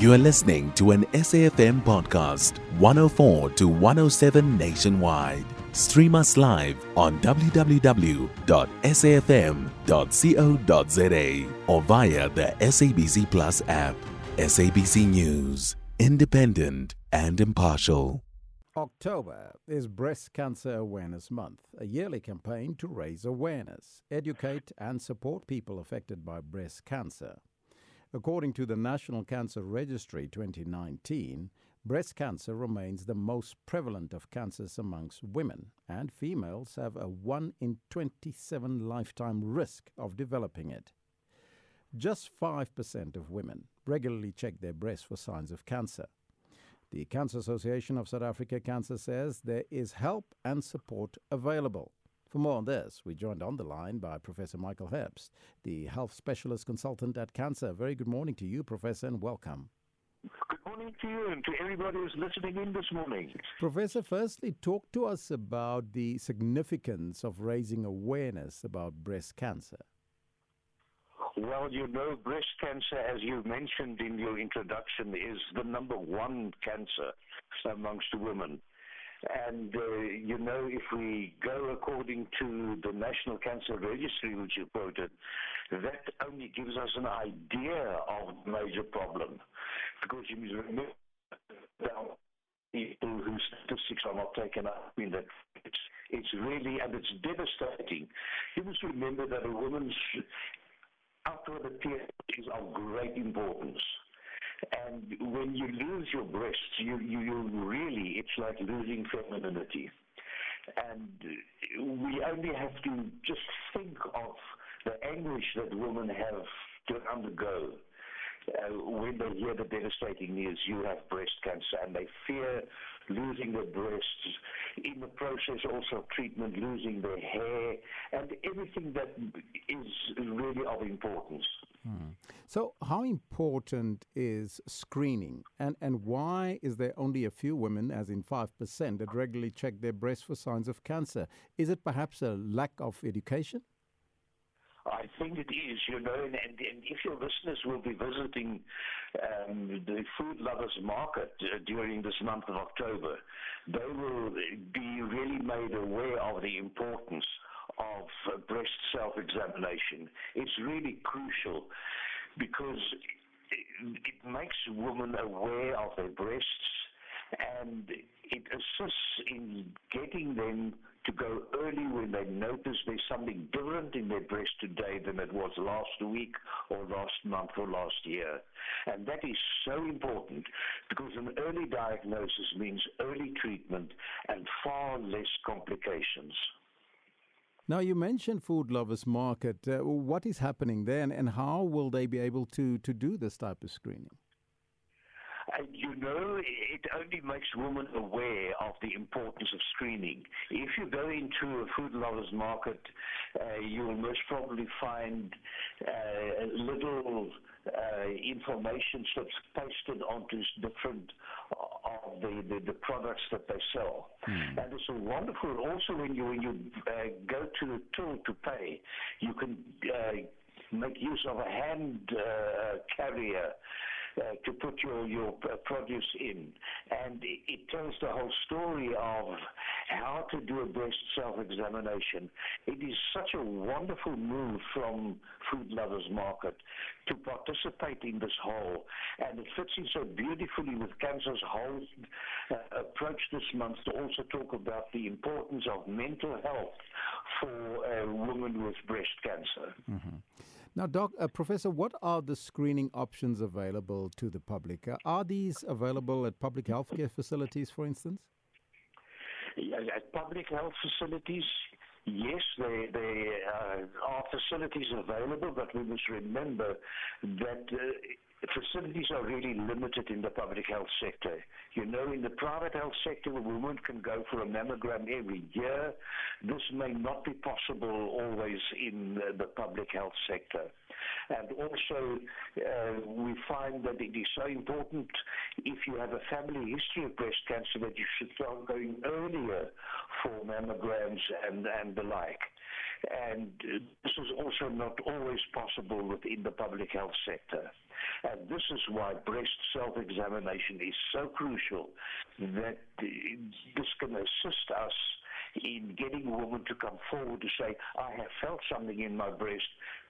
You are listening to an SAFM podcast, 104 to 107 nationwide. Stream us live on www.safm.co.za or via the SABC Plus app. SABC News, independent and impartial. October is Breast Cancer Awareness Month, a yearly campaign to raise awareness, educate, and support people affected by breast cancer. According to the National Cancer Registry 2019, breast cancer remains the most prevalent of cancers amongst women, and females have a 1 in 27 lifetime risk of developing it. Just 5% of women regularly check their breasts for signs of cancer. The Cancer Association of South Africa CANSA says there is help and support available. For more on this, we joined on the line by Professor Michael Herbst, the health specialist consultant at CANSA. Very good morning to you, Professor, and welcome. Good morning to you and to everybody who's listening in this morning. Professor, firstly, talk to us about the significance of raising awareness about breast cancer. Well, you know, breast cancer, as you mentioned in your introduction, is the number one cancer amongst women. And, uh, you know, if we go according to the National Cancer Registry, which you quoted, that only gives us an idea of the major problem. Because you remember people whose statistics are not taken up in that. It's, it's really, and it's devastating. You must remember that a woman's outward appearance is of great importance. And when you lose your breasts, you, you, you really, it's like losing femininity. And we only have to just think of the anguish that women have to undergo uh, when they hear the devastating news, you have breast cancer, and they fear losing their breasts, in the process also treatment, losing their hair, and everything that is really of importance. Hmm. So, how important is screening, and, and why is there only a few women, as in 5%, that regularly check their breasts for signs of cancer? Is it perhaps a lack of education? I think it is, you know, and, and, and if your listeners will be visiting um, the food lovers market uh, during this month of October, they will be really made aware of the importance of uh, breast self-examination. It's really crucial because it makes women aware of their breasts and it assists in getting them to go early when they notice there's something different in their breast today than it was last week or last month or last year. And that is so important because an early diagnosis means early treatment and far less complications. Now, you mentioned Food Lovers Market. Uh, what is happening there, and, and how will they be able to, to do this type of screening? And you know, it only makes women aware of the importance of screening. If you go into a food lovers market, uh, you will most probably find uh, little uh, information slips pasted onto different of the, the, the, products that they sell. Mm. And it's wonderful also when you, when you uh, go to the till to pay, you can uh, make use of a hand uh, carrier uh, to put your, your uh, produce in. And it, it tells the whole story of how to do a breast self-examination. It is such a wonderful move from Food Lovers Market to participate in this whole. And it fits in so beautifully with CANSA's whole uh, approach this month to also talk about the importance of mental health for a woman with breast cancer. Mm-hmm. Now, Doc, uh, Professor, what are the screening options available to the public? Uh, are these available at public healthcare facilities, for instance? At public health facilities, yes, there, there uh, are facilities available, but we must remember that uh, facilities are really limited in the public health sector. You know, in the private health sector, a woman can go for a mammogram every year. This may not be possible always in the public health sector. And also, uh, we find that it is so important if you have a family history of breast cancer that you should start going earlier for mammograms and, and the like. And this is also not always possible within the public health sector. And this is why breast self examination is so crucial that this can assist us in getting a woman to come forward to say, I have felt something in my breast,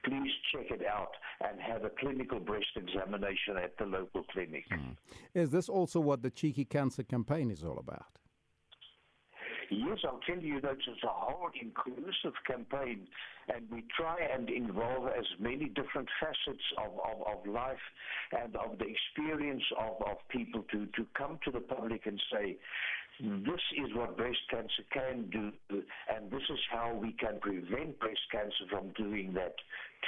please check it out and have a clinical breast examination at the local clinic. Mm. Is this also what the Cheeky Cancer campaign is all about? Yes, I'll tell you that it's a whole inclusive campaign, and we try and involve as many different facets of, of, of life and of the experience of, of people to, to come to the public and say, this is what breast cancer can do, and this is how we can prevent breast cancer from doing that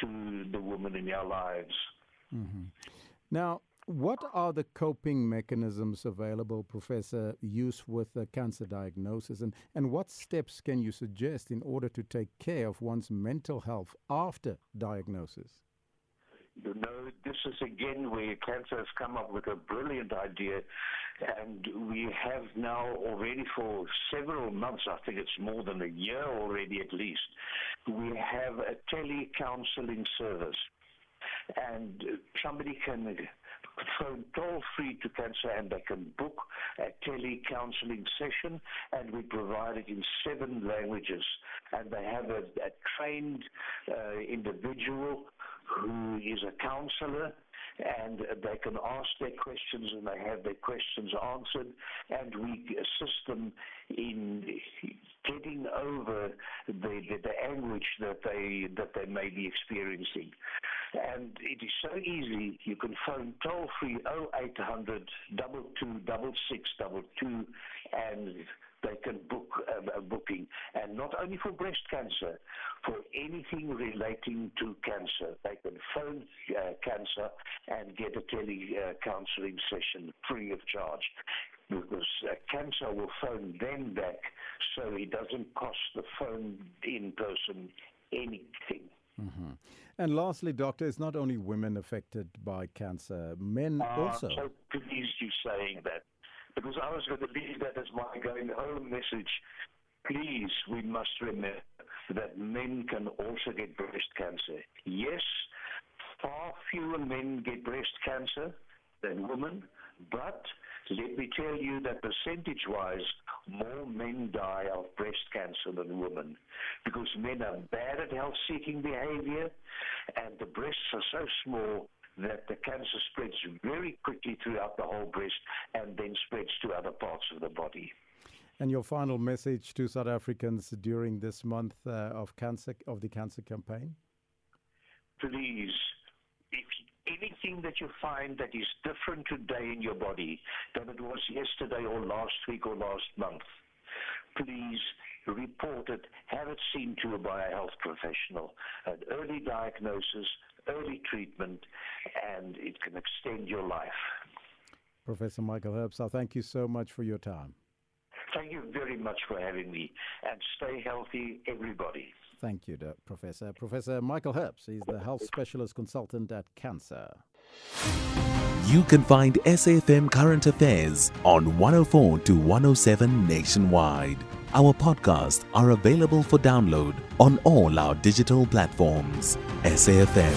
to the woman in our lives. Mm-hmm. Now, what are the coping mechanisms available, Professor, used with a cancer diagnosis, and, and what steps can you suggest in order to take care of one's mental health after diagnosis? You know, this is again where CANSA has come up with a brilliant idea, and we have now already for several months, I think it's more than a year already at least, we have a tele-counseling service. And somebody can phone toll free to CANSA and they can book a tele-counseling session and we provide it in seven languages. And they have a, a trained uh, individual who is a counselor and they can ask their questions and they have their questions answered and we assist them in getting over the, the, the anguish that they that they may be experiencing. And it is so easy. You can phone toll free 0800 22 and can book a, a, booking, and not only for breast cancer, for anything relating to cancer. They can phone uh, CANSA and get a tele uh, counseling session free of charge. Because uh, CANSA will phone them back, so it doesn't cost the phone in person anything. Mm-hmm. And lastly, doctor, it's not only women affected by cancer, men uh, also. I'm so pleased you saying that because I was going to leave that as my going home message. Please, we must remember that men can also get breast cancer. Yes, far fewer men get breast cancer than women, but let me tell you that percentage wise, more men die of breast cancer than women because men are bad at health seeking behavior and the breasts are so small that the cancer spreads very quickly throughout the whole breast and then spreads to other parts of the body. And your final message to South Africans during this month uh, of cancer of the cancer campaign? Please, if anything that you find that is different today in your body than it was yesterday or last week or last month, please report it, have it seen to by a health professional. An early diagnosis, early treatment, and it can extend your life. Professor Michael Herbst, I thank you so much for your time. Thank you very much for having me, and stay healthy, everybody. Thank you, Professor. Professor Michael Herbst is the health specialist consultant at CANSA. You can find SAFM Current Affairs on 104 to 107 nationwide. Our podcasts are available for download on all our digital platforms. SAFM,